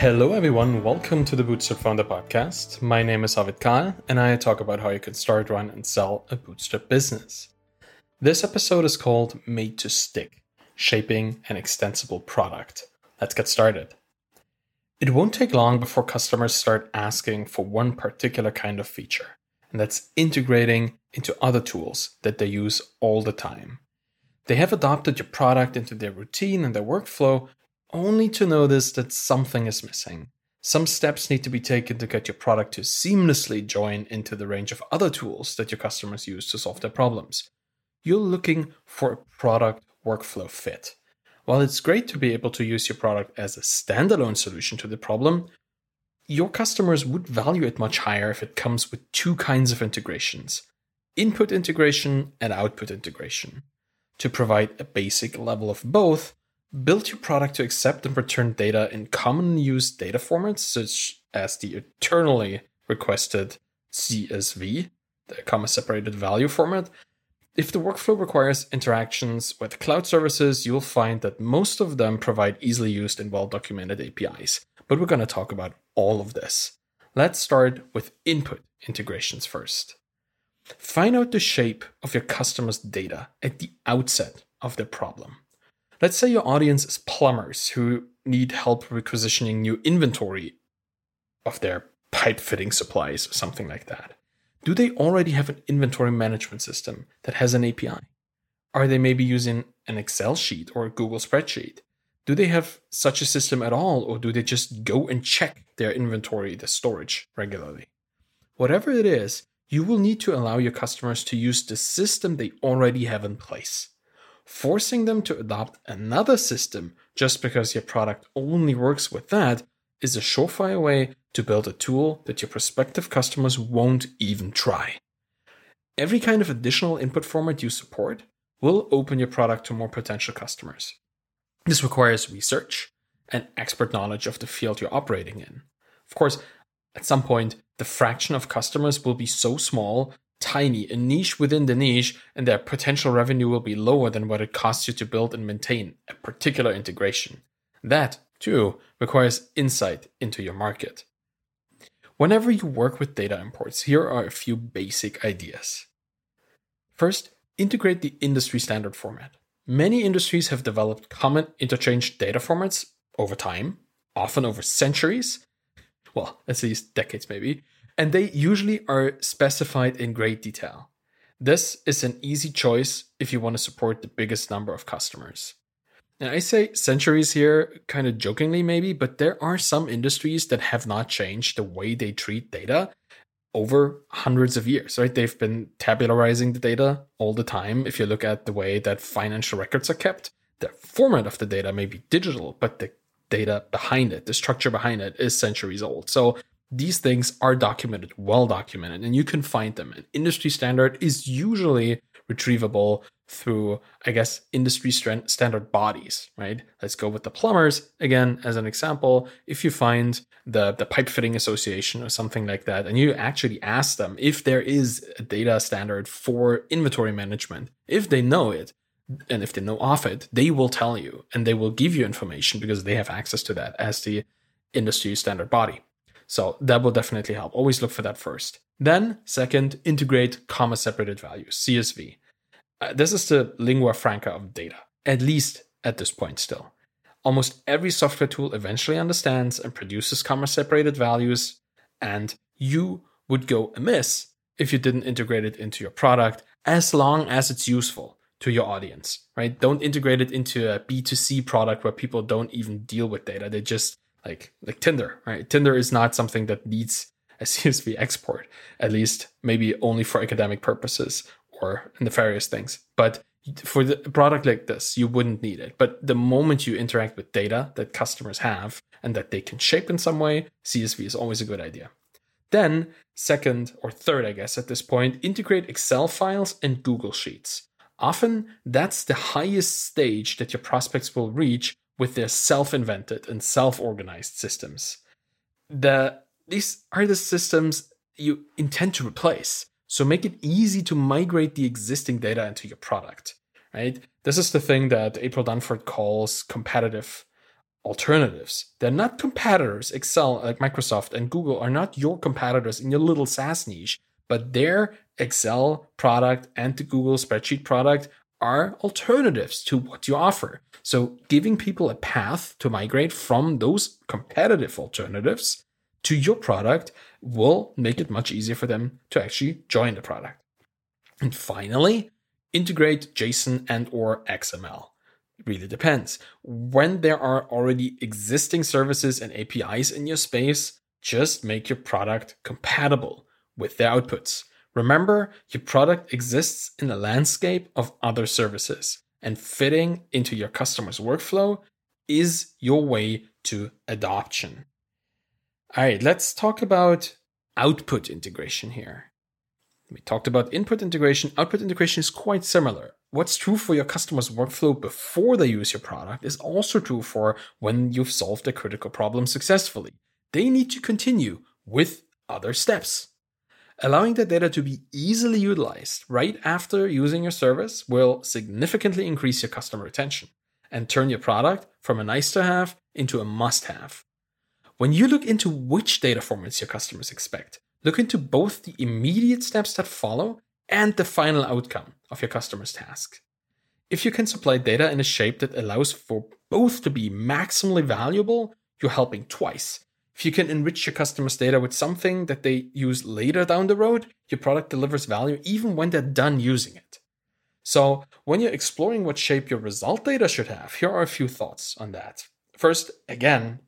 Hello, everyone. Welcome to the Bootstrap Founder Podcast. My name is Arvid Kahl, and I talk about how you can start, run, and sell a Bootstrap business. This episode is called Made to Stick Shaping an Extensible Product. Let's get started. It won't take long before customers start asking for one particular kind of feature, and that's integrating into other tools that they use all the time. They have adopted your product into their routine and their workflow, only to notice that something is missing. Some steps need to be taken to get your product to seamlessly join into the range of other tools that your customers use to solve their problems. You're looking for a product workflow fit. While it's great to be able to use your product as a standalone solution to the problem, your customers would value it much higher if it comes with two kinds of integrations input integration and output integration. To provide a basic level of both, Build your product to accept and return data in commonly used data formats, such as the eternally requested CSV, the comma separated value format. If the workflow requires interactions with cloud services, you'll find that most of them provide easily used and well documented APIs. But we're going to talk about all of this. Let's start with input integrations first. Find out the shape of your customer's data at the outset of their problem. Let's say your audience is plumbers who need help requisitioning new inventory of their pipe fitting supplies or something like that. Do they already have an inventory management system that has an API? Are they maybe using an Excel sheet or a Google spreadsheet? Do they have such a system at all, or do they just go and check their inventory, the storage regularly? Whatever it is, you will need to allow your customers to use the system they already have in place. Forcing them to adopt another system just because your product only works with that is a surefire way to build a tool that your prospective customers won't even try. Every kind of additional input format you support will open your product to more potential customers. This requires research and expert knowledge of the field you're operating in. Of course, at some point, the fraction of customers will be so small tiny, a niche within the niche, and their potential revenue will be lower than what it costs you to build and maintain a particular integration. That, too, requires insight into your market. Whenever you work with data imports, here are a few basic ideas. First, integrate the industry standard format. Many industries have developed common interchange data formats over time, often over centuries, well, at least decades maybe, and they usually are specified in great detail. This is an easy choice if you want to support the biggest number of customers. And I say centuries here, kind of jokingly maybe, but there are some industries that have not changed the way they treat data over hundreds of years, right? They've been tabularizing the data all the time. If you look at the way that financial records are kept, the format of the data may be digital, but the data behind it, the structure behind it is centuries old. So these things are documented, well documented, and you can find them. An industry standard is usually retrievable through, I guess, industry standard bodies, right? Let's go with the plumbers again as an example. If you find the, the pipe fitting association or something like that, and you actually ask them if there is a data standard for inventory management, if they know it, and if they know of it, they will tell you and they will give you information because they have access to that as the industry standard body. So that will definitely help. Always look for that first. Then, second, integrate comma separated values, CSV. Uh, this is the lingua franca of data, at least at this point still. Almost every software tool eventually understands and produces comma separated values, and you would go amiss if you didn't integrate it into your product as long as it's useful to your audience, right? Don't integrate it into a B2C product where people don't even deal with data. They just like like Tinder, right? Tinder is not something that needs a CSV export, at least maybe only for academic purposes or nefarious things. But for the product like this, you wouldn't need it. But the moment you interact with data that customers have and that they can shape in some way, CSV is always a good idea. Then, second or third, I guess, at this point, integrate Excel files and Google Sheets. Often, that's the highest stage that your prospects will reach with their self-invented and self-organized systems. The these are the systems you intend to replace. So make it easy to migrate the existing data into your product, right? This is the thing that April Dunford calls competitive alternatives. They're not competitors. Excel, like Microsoft and Google, are not your competitors in your little SaaS niche, but their Excel product and the Google spreadsheet product are alternatives to what you offer. So, giving people a path to migrate from those competitive alternatives to your product will make it much easier for them to actually join the product. And finally, integrate JSON and or XML. It really depends. When there are already existing services and APIs in your space, just make your product compatible with their outputs. Remember, your product exists in a landscape of other services, and fitting into your customer's workflow is your way to adoption. All right, let's talk about output integration here. We talked about input integration. Output integration is quite similar. What's true for your customer's workflow before they use your product is also true for when you've solved a critical problem successfully. They need to continue with other steps. Allowing the data to be easily utilized right after using your service will significantly increase your customer retention and turn your product from a nice to have into a must have. When you look into which data formats your customers expect, look into both the immediate steps that follow and the final outcome of your customer's task. If you can supply data in a shape that allows for both to be maximally valuable, you're helping twice if you can enrich your customers' data with something that they use later down the road, your product delivers value even when they're done using it. So, when you're exploring what shape your result data should have, here are a few thoughts on that. First, again,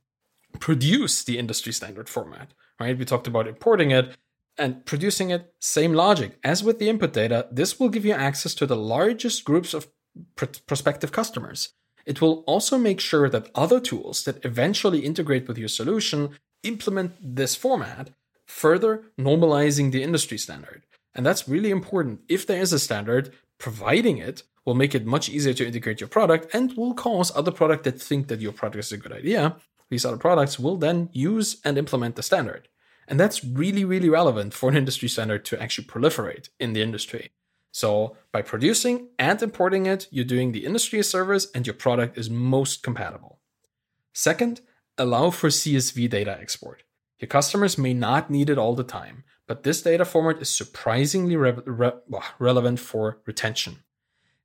produce the industry standard format, right? We talked about importing it and producing it, same logic. As with the input data, this will give you access to the largest groups of pr- prospective customers. It will also make sure that other tools that eventually integrate with your solution implement this format, further normalizing the industry standard. And that's really important. If there is a standard, providing it will make it much easier to integrate your product and will cause other products that think that your product is a good idea. These other products will then use and implement the standard. And that's really, really relevant for an industry standard to actually proliferate in the industry. So by producing and importing it, you're doing the industry a service and your product is most compatible. Second, allow for CSV data export. Your customers may not need it all the time, but this data format is surprisingly re- re- relevant for retention.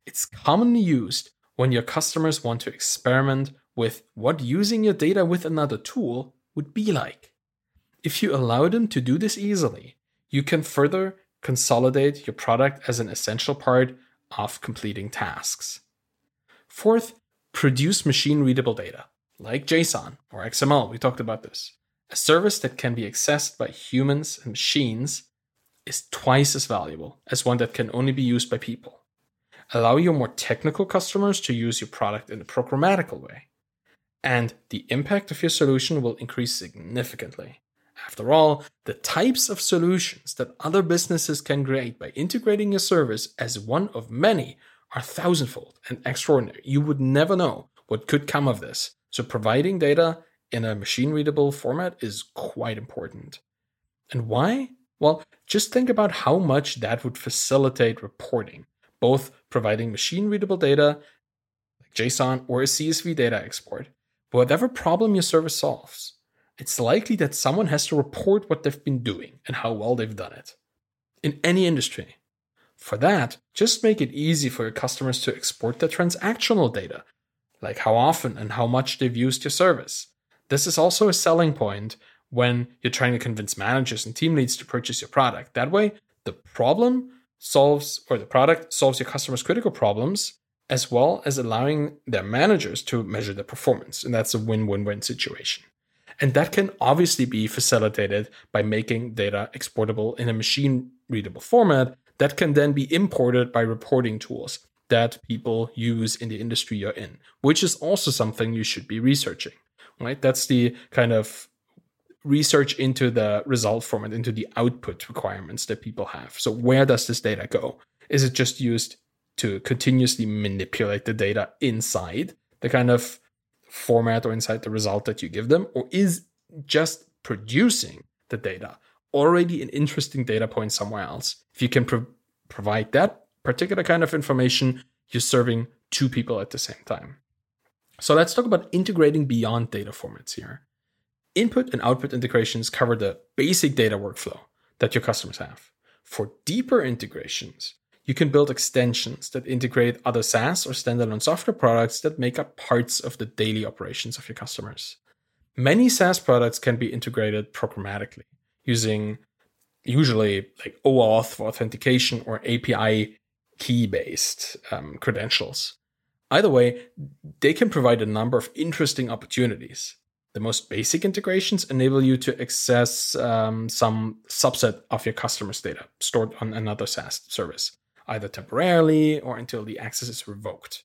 It's commonly used when your customers want to experiment with what using your data with another tool would be like. If you allow them to do this easily, you can further consolidate your product as an essential part of completing tasks. Fourth, produce machine readable data, like JSON or XML. We talked about this. A service that can be accessed by humans and machines is twice as valuable as one that can only be used by people. Allow your more technical customers to use your product in a programmatical way. And the impact of your solution will increase significantly. After all, the types of solutions that other businesses can create by integrating your service as one of many are thousandfold and extraordinary. You would never know what could come of this. So, providing data in a machine readable format is quite important. And why? Well, just think about how much that would facilitate reporting, both providing machine readable data like JSON or a CSV data export, whatever problem your service solves it's likely that someone has to report what they've been doing and how well they've done it. In any industry. For that, just make it easy for your customers to export their transactional data, like how often and how much they've used your service. This is also a selling point when you're trying to convince managers and team leads to purchase your product. That way, the problem solves, or the product solves your customers' critical problems, as well as allowing their managers to measure their performance. And that's a win win win situation. And that can obviously be facilitated by making data exportable in a machine readable format that can then be imported by reporting tools that people use in the industry you're in, which is also something you should be researching, right? That's the kind of research into the result format, into the output requirements that people have. So, where does this data go? Is it just used to continuously manipulate the data inside the kind of format or inside the result that you give them, or is just producing the data already an interesting data point somewhere else? If you can pro- provide that particular kind of information, you're serving two people at the same time. So let's talk about integrating beyond data formats here. Input and output integrations cover the basic data workflow that your customers have. For deeper integrations, you can build extensions that integrate other SaaS or standalone software products that make up parts of the daily operations of your customers. Many SaaS products can be integrated programmatically using usually like OAuth for authentication or API key based um, credentials. Either way, they can provide a number of interesting opportunities. The most basic integrations enable you to access um, some subset of your customers' data stored on another SaaS service, either temporarily or until the access is revoked.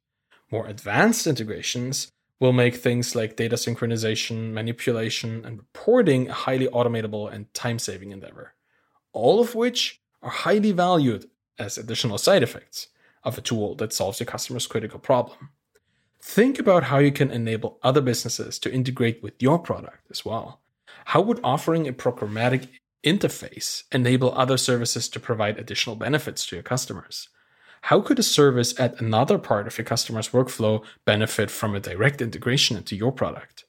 More advanced integrations will make things like data synchronization, manipulation, and reporting a highly automatable and time saving endeavor, all of which are highly valued as additional side effects of a tool that solves your customer's critical problem. Think about how you can enable other businesses to integrate with your product as well. How would offering a programmatic interface enable other services to provide additional benefits to your customers? How could a service at another part of your customer's workflow benefit from a direct integration into your product?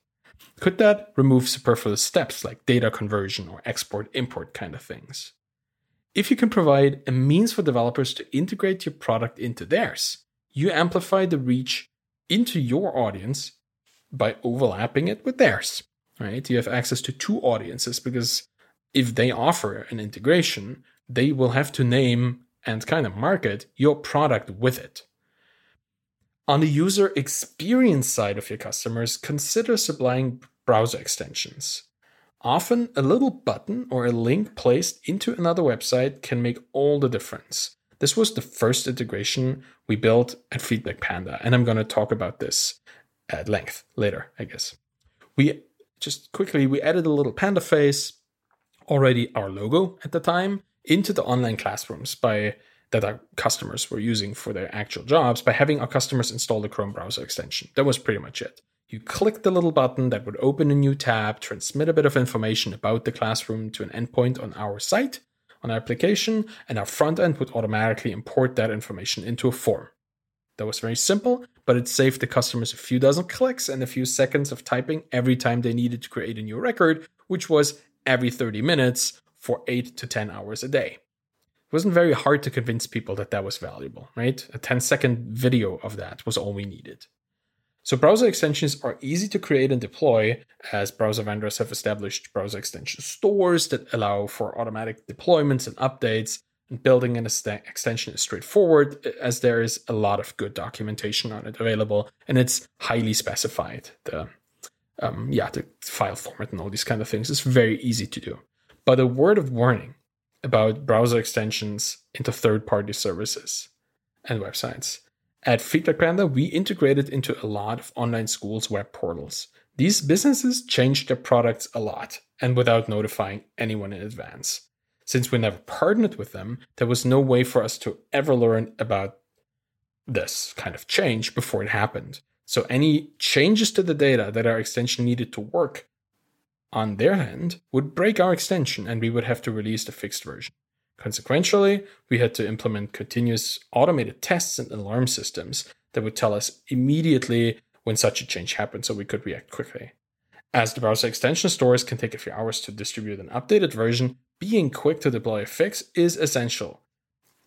Could that remove superfluous steps like data conversion or export import kind of things? If you can provide a means for developers to integrate your product into theirs, you amplify the reach into your audience by overlapping it with theirs, right? You have access to two audiences because if they offer an integration, they will have to name and kind of market your product with it. On the user experience side of your customers, consider supplying browser extensions. Often, a little button or a link placed into another website can make all the difference. This was the first integration we built at Feedback Panda, and I'm going to talk about this at length later, I guess. We just quickly we added a little panda face, already our logo at the time, into the online classrooms by that our customers were using for their actual jobs by having our customers install the Chrome browser extension. That was pretty much it. You click the little button that would open a new tab, transmit a bit of information about the classroom to an endpoint on our site, on our application, and our front end would automatically import that information into a form. That was very simple, but it saved the customers a few dozen clicks and a few seconds of typing every time they needed to create a new record, which was every 30 minutes for 8 to 10 hours a day. It wasn't very hard to convince people that that was valuable, right? A 10 second video of that was all we needed. So browser extensions are easy to create and deploy as browser vendors have established browser extension stores that allow for automatic deployments and updates. And building an extension is straightforward as there is a lot of good documentation on it available and it's highly specified. The um, yeah, the file format and all these kind of things is very easy to do. But a word of warning about browser extensions into third-party services and websites. At Feedback Panda, we integrated into a lot of online schools' web portals. These businesses changed their products a lot and without notifying anyone in advance. Since we never partnered with them, there was no way for us to ever learn about this kind of change before it happened. So any changes to the data that our extension needed to work on their end would break our extension and we would have to release the fixed version. Consequentially, we had to implement continuous automated tests and alarm systems that would tell us immediately when such a change happened so we could react quickly. As the browser extension stores can take a few hours to distribute an updated version, being quick to deploy a fix is essential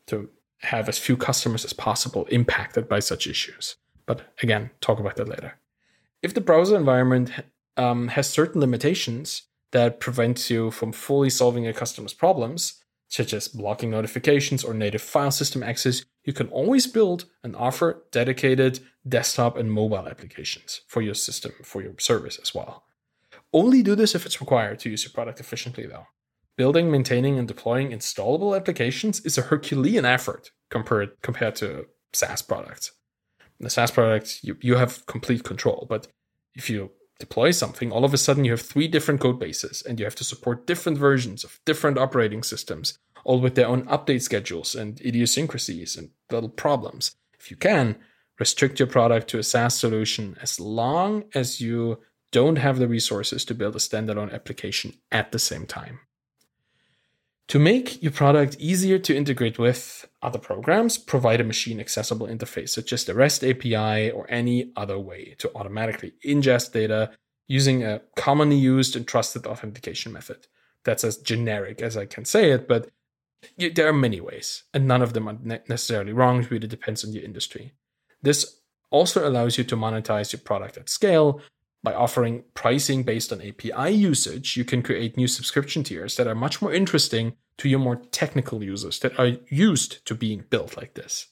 to have as few customers as possible impacted by such issues. But again, talk about that later. If the browser environment um, has certain limitations that prevent you from fully solving your customer's problems, such as blocking notifications or native file system access, you can always build and offer dedicated desktop and mobile applications for your system, for your service as well. Only do this if it's required to use your product efficiently, though. Building, maintaining, and deploying installable applications is a Herculean effort compared, compared to SaaS products. In the SaaS product, you, you have complete control, but if you deploy something, all of a sudden you have three different code bases and you have to support different versions of different operating systems, all with their own update schedules and idiosyncrasies and little problems. If you can, restrict your product to a SaaS solution as long as you don't have the resources to build a standalone application at the same time. To make your product easier to integrate with other programs, provide a machine accessible interface such as the REST API or any other way to automatically ingest data using a commonly used and trusted authentication method. That's as generic as I can say it, but there are many ways, and none of them are necessarily wrong. It really depends on your industry. This also allows you to monetize your product at scale by offering pricing based on API usage, you can create new subscription tiers that are much more interesting to your more technical users that are used to being built like this.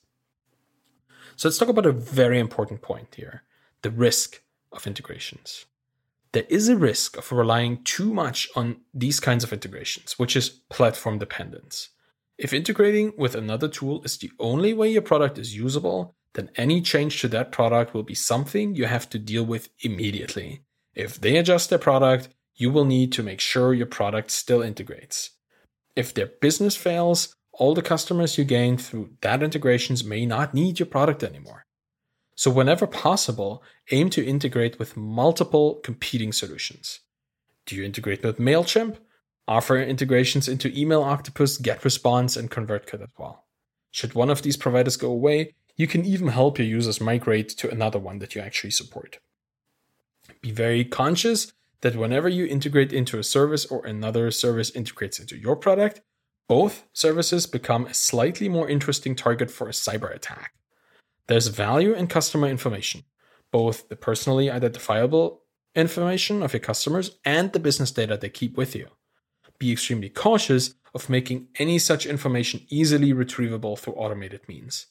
So let's talk about a very important point here the risk of integrations. There is a risk of relying too much on these kinds of integrations, which is platform dependence. If integrating with another tool is the only way your product is usable, then any change to that product will be something you have to deal with immediately. If they adjust their product, you will need to make sure your product still integrates. If their business fails, all the customers you gain through that integrations may not need your product anymore. So, whenever possible, aim to integrate with multiple competing solutions. Do you integrate with MailChimp? Offer integrations into Email Octopus, GetResponse, and ConvertKit as well. Should one of these providers go away, you can even help your users migrate to another one that you actually support. Be very conscious that whenever you integrate into a service or another service integrates into your product, both services become a slightly more interesting target for a cyber attack. There's value in customer information, both the personally identifiable information of your customers and the business data they keep with you. Be extremely cautious of making any such information easily retrievable through automated means.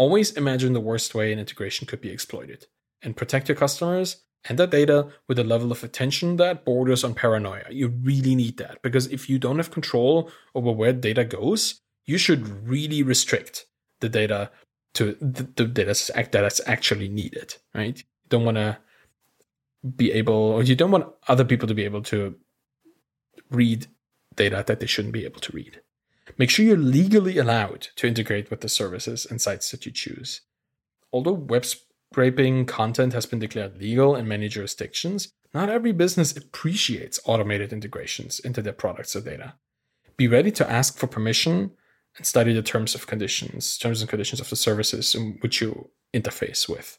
Always imagine the worst way an integration could be exploited and protect your customers and their data with a level of attention that borders on paranoia. You really need that because if you don't have control over where data goes, you should really restrict the data to the, data that's actually needed, right? You don't want to be able, or you don't want other people to be able to read data that they shouldn't be able to read. Make sure you're legally allowed to integrate with the services and sites that you choose. Although web scraping content has been declared legal in many jurisdictions, not every business appreciates automated integrations into their products or data. Be ready to ask for permission and study the terms of conditions, terms and conditions of the services in which you interface with.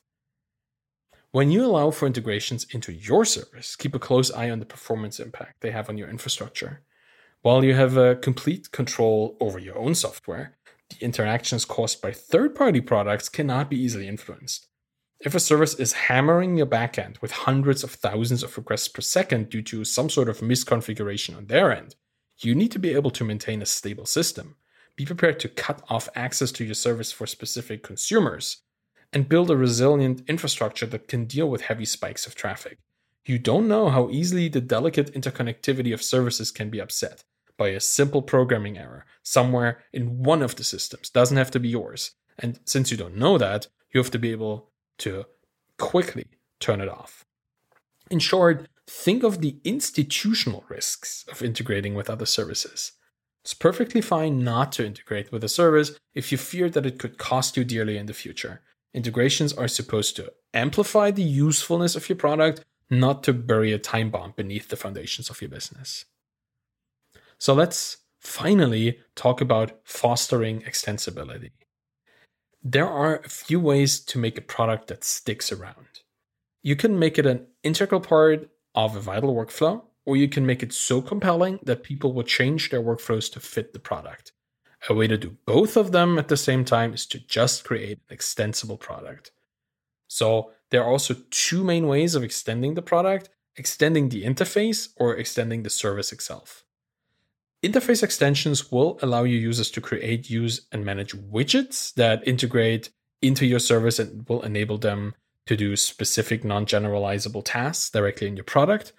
When you allow for integrations into your service, keep a close eye on the performance impact they have on your infrastructure. While you have a complete control over your own software, the interactions caused by third party products cannot be easily influenced. If a service is hammering your backend with hundreds of thousands of requests per second due to some sort of misconfiguration on their end, you need to be able to maintain a stable system. Be prepared to cut off access to your service for specific consumers and build a resilient infrastructure that can deal with heavy spikes of traffic. You don't know how easily the delicate interconnectivity of services can be upset, by a simple programming error somewhere in one of the systems. Doesn't have to be yours. And since you don't know that, you have to be able to quickly turn it off. In short, think of the institutional risks of integrating with other services. It's perfectly fine not to integrate with a service if you fear that it could cost you dearly in the future. Integrations are supposed to amplify the usefulness of your product, not to bury a time bomb beneath the foundations of your business. So let's finally talk about fostering extensibility. There are a few ways to make a product that sticks around. You can make it an integral part of a vital workflow, or you can make it so compelling that people will change their workflows to fit the product. A way to do both of them at the same time is to just create an extensible product. So, there are also two main ways of extending the product extending the interface or extending the service itself. Interface extensions will allow your users to create, use, and manage widgets that integrate into your service and will enable them to do specific non generalizable tasks directly in your product.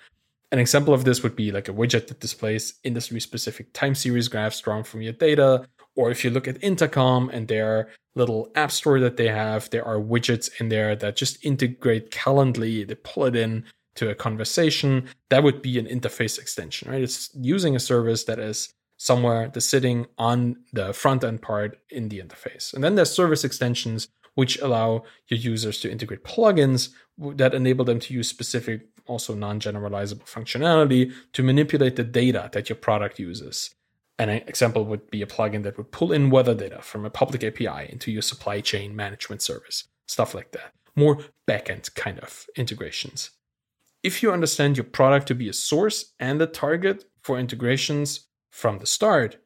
An example of this would be like a widget that displays industry specific time series graphs drawn from your data. Or if you look at Intercom and their little app store that they have, there are widgets in there that just integrate Calendly. They pull it in to a conversation, that would be an interface extension, right? It's using a service that is somewhere that's sitting on the front end part in the interface. And then there's service extensions, which allow your users to integrate plugins that enable them to use specific, also non generalizable functionality to manipulate the data that your product uses. An example would be a plugin that would pull in weather data from a public API into your supply chain management service, stuff like that. More backend kind of integrations. If you understand your product to be a source and a target for integrations from the start,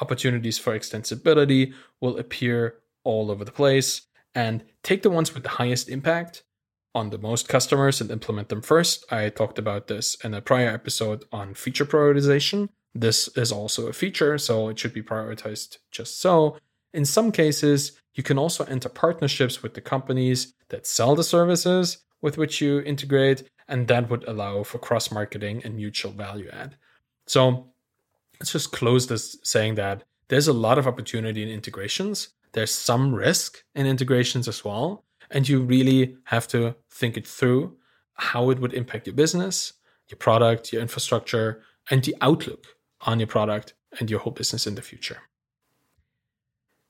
opportunities for extensibility will appear all over the place and take the ones with the highest impact on the most customers and implement them first. I talked about this in a prior episode on feature prioritization. This is also a feature, so it should be prioritized just so. In some cases, you can also enter partnerships with the companies that sell the services with which you integrate, and that would allow for cross marketing and mutual value add. So let's just close this saying that there's a lot of opportunity in integrations. There's some risk in integrations as well. And you really have to think it through how it would impact your business, your product, your infrastructure, and the outlook on your product and your whole business in the future.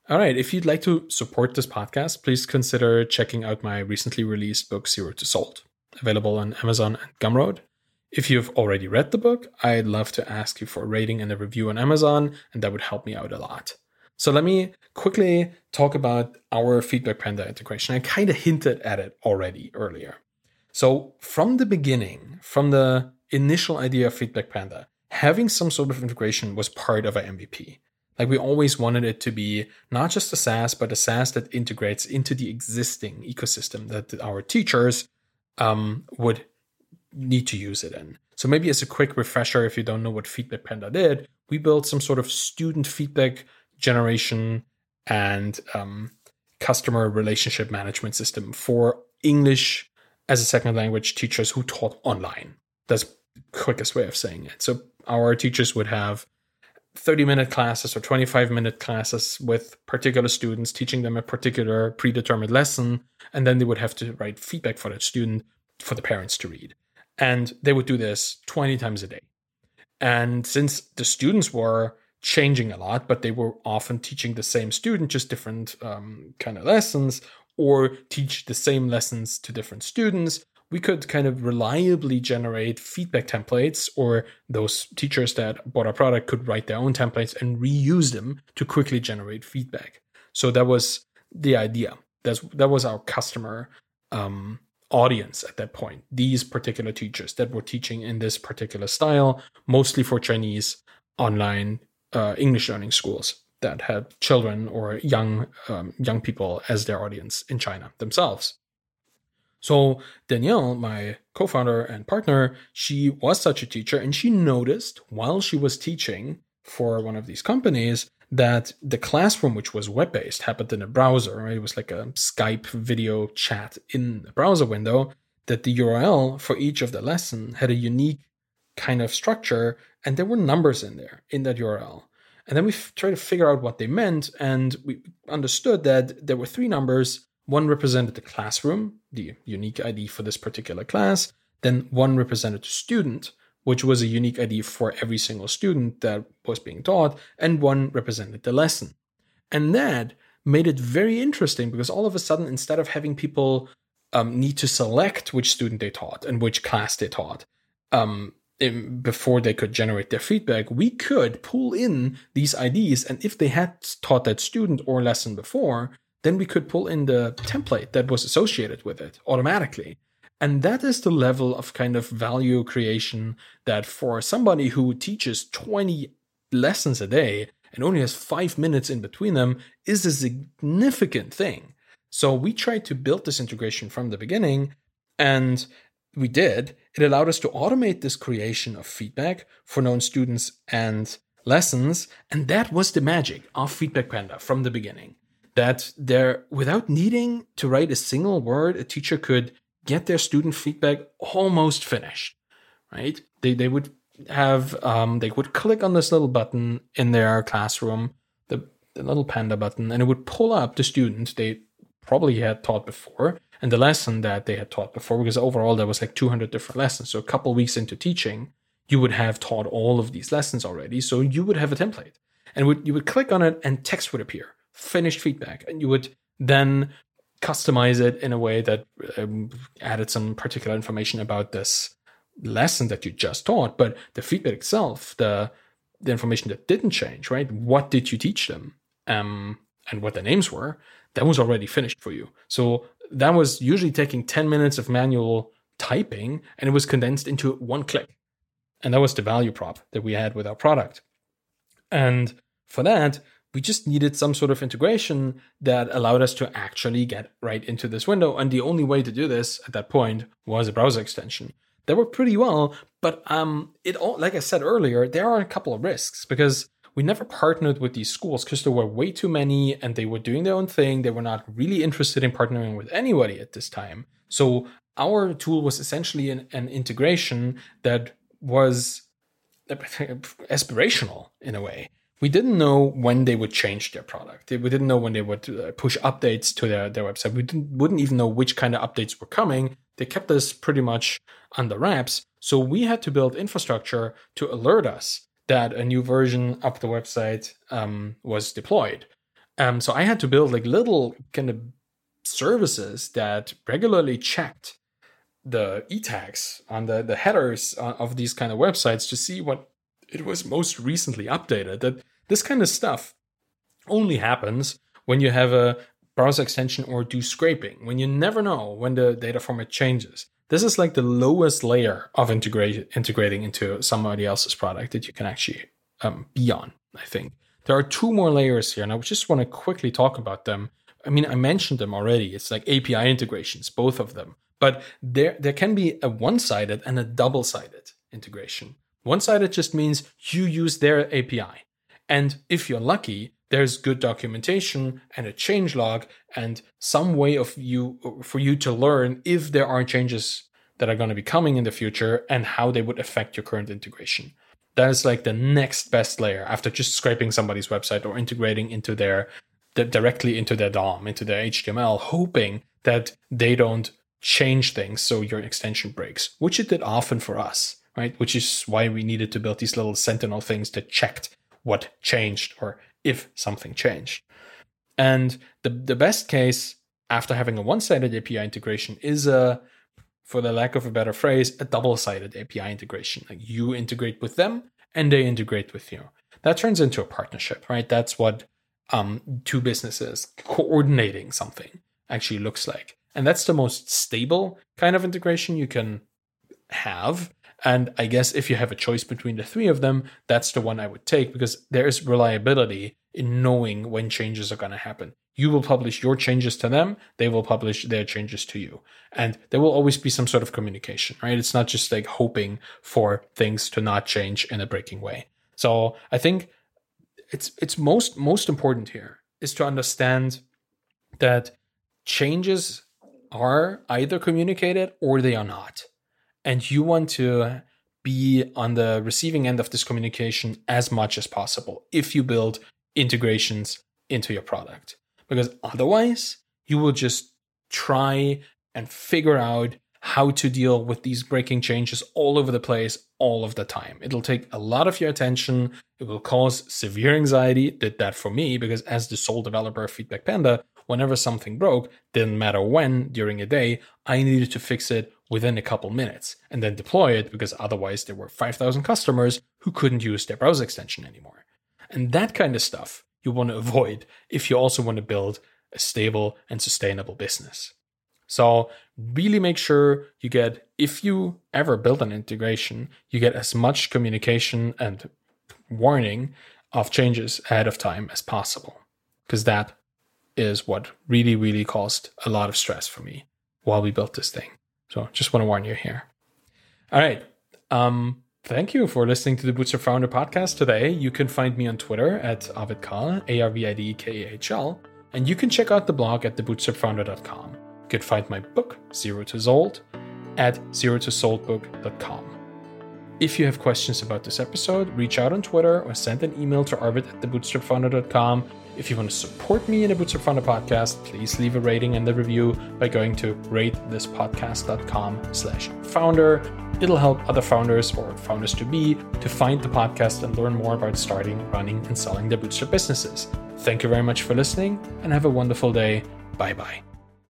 All right, if you'd like to support this podcast, please consider checking out my recently released book, Zero to Sold, available on Amazon and Gumroad. If you've already read the book, I'd love to ask you for a rating and a review on Amazon, and that would help me out a lot. So let me quickly talk about our Feedback Panda integration. I kind of hinted at it already earlier. So from the beginning, from the initial idea of Feedback Panda, having some sort of integration was part of our MVP. Like we always wanted it to be not just a SaaS, but a SaaS that integrates into the existing ecosystem that our teachers um, would need to use it in. So maybe as a quick refresher, if you don't know what Feedback Panda did, we built some sort of student feedback generation and um, customer relationship management system for English as a second language teachers who taught online. That's the quickest way of saying it. So our teachers would have 30 minute classes or 25 minute classes with particular students, teaching them a particular predetermined lesson. And then they would have to write feedback for that student for the parents to read. And they would do this 20 times a day. And since the students were changing a lot, but they were often teaching the same student, just different um, kind of lessons, or teach the same lessons to different students. We could kind of reliably generate feedback templates, or those teachers that bought our product could write their own templates and reuse them to quickly generate feedback. So that was the idea. That's that was our customer um, audience at that point. These particular teachers that were teaching in this particular style, mostly for Chinese online uh, English learning schools that had children or young um, young people as their audience in China themselves. So Danielle, my co-founder and partner, she was such a teacher, and she noticed while she was teaching for one of these companies that the classroom, which was web-based, happened in a browser. Right? It was like a Skype video chat in a browser window. That the URL for each of the lesson had a unique kind of structure, and there were numbers in there in that URL. And then we f- tried to figure out what they meant, and we understood that there were three numbers. One represented the classroom, the unique ID for this particular class. Then one represented the student, which was a unique ID for every single student that was being taught, and one represented the lesson. And that made it very interesting because all of a sudden, instead of having people um, need to select which student they taught and which class they taught, um, in, before they could generate their feedback, we could pull in these IDs. And if they had taught that student or lesson before, then we could pull in the template that was associated with it automatically. And that is the level of kind of value creation that for somebody who teaches 20 lessons a day and only has five minutes in between them is a significant thing. So we tried to build this integration from the beginning. And we did, it allowed us to automate this creation of feedback for known students and lessons. And that was the magic of Feedback Panda from the beginning. That there, without needing to write a single word, a teacher could get their student feedback almost finished, right? They, they would have, um, they would click on this little button in their classroom, the, the little panda button, and it would pull up the student they probably had taught before and the lesson that they had taught before, because overall there was like 200 different lessons. So a couple weeks into teaching, you would have taught all of these lessons already. So you would have a template, and would, you would click on it, and text would appear, finished feedback, and you would then customize it in a way that um, added some particular information about this lesson that you just taught. But the feedback itself, the the information that didn't change, right? What did you teach them? Um, and what the names were, that was already finished for you. So that was usually taking 10 minutes of manual typing and it was condensed into one click. And that was the value prop that we had with our product. And for that, we just needed some sort of integration that allowed us to actually get right into this window. And the only way to do this at that point was a browser extension. They were pretty well, but um, it all, like I said earlier, there are a couple of risks because we never partnered with these schools because there were way too many and they were doing their own thing. They were not really interested in partnering with anybody at this time. So our tool was essentially an, an integration that was aspirational in a way. We didn't know when they would change their product. We didn't know when they would uh, push updates to their, their website. We wouldn't even know which kind of updates were coming. They kept us pretty much under wraps. So we had to build infrastructure to alert us that a new version of the website um, was deployed. Um, so I had to build like little kind of services that regularly checked the e tags on the, the headers uh, of these kind of websites to see what it was most recently updated. That this kind of stuff only happens when you have a browser extension or do scraping, when you never know when the data format changes. This is like the lowest layer of integrate, integrating into somebody else's product that you can actually um, be on, I think. There are two more layers here, and I just want to quickly talk about them. I mean, I mentioned them already. It's like API integrations, both of them. But there, there can be a one sided and a double sided integration. One sided just means you use their API. And if you're lucky, there's good documentation and a change log and some way of you for you to learn if there are changes that are going to be coming in the future and how they would affect your current integration. That is like the next best layer after just scraping somebody's website or integrating into their directly into their DOM, into their HTML, hoping that they don't change things so your extension breaks, which it did often for us, right? Which is why we needed to build these little sentinel things that checked what changed or if something changed. And the, the best case after having a one sided API integration is a, for the lack of a better phrase, a double sided API integration. Like you integrate with them and they integrate with you. That turns into a partnership, right? That's what um, two businesses coordinating something actually looks like. And that's the most stable kind of integration you can have. And I guess if you have a choice between the three of them, that's the one I would take because there is reliability in knowing when changes are going to happen. You will publish your changes to them, they will publish their changes to you. And there will always be some sort of communication, right? It's not just like hoping for things to not change in a breaking way. So I think it's it's most most important here is to understand that changes are either communicated or they are not. And you want to be on the receiving end of this communication as much as possible if you build integrations into your product. Because otherwise, you will just try and figure out how to deal with these breaking changes all over the place all of the time. It'll take a lot of your attention. It will cause severe anxiety. Did that for me because as the sole developer of Feedback Panda, whenever something broke, didn't matter when during a day, I needed to fix it within a couple minutes and then deploy it because otherwise there were 5,000 customers who couldn't use their browser extension anymore. And that kind of stuff you want to avoid if you also want to build a stable and sustainable business. So, really make sure you get, if you ever build an integration, you get as much communication and warning of changes ahead of time as possible, because that is what really, really caused a lot of stress for me while we built this thing. So just want to warn you here. All right. Um, thank you for listening to the Bootstrap Founder podcast today. You can find me on Twitter at Arvidkahl, A R V I D K A H L, and you can check out the blog at thebootstrapfounder.com. You can find my book, Zero to Sold, at zerotosoldbook.com. If you have questions about this episode, reach out on Twitter or send an email to arvid at thebootstrapfounder.com if you want to support me in the Bootstrap Founder podcast, please leave a rating and a review by going to ratethispodcast.com slash founder. It'll help other founders or founders to be to find the podcast and learn more about starting, running, and selling their bootstrap businesses. Thank you very much for listening and have a wonderful day. Bye bye.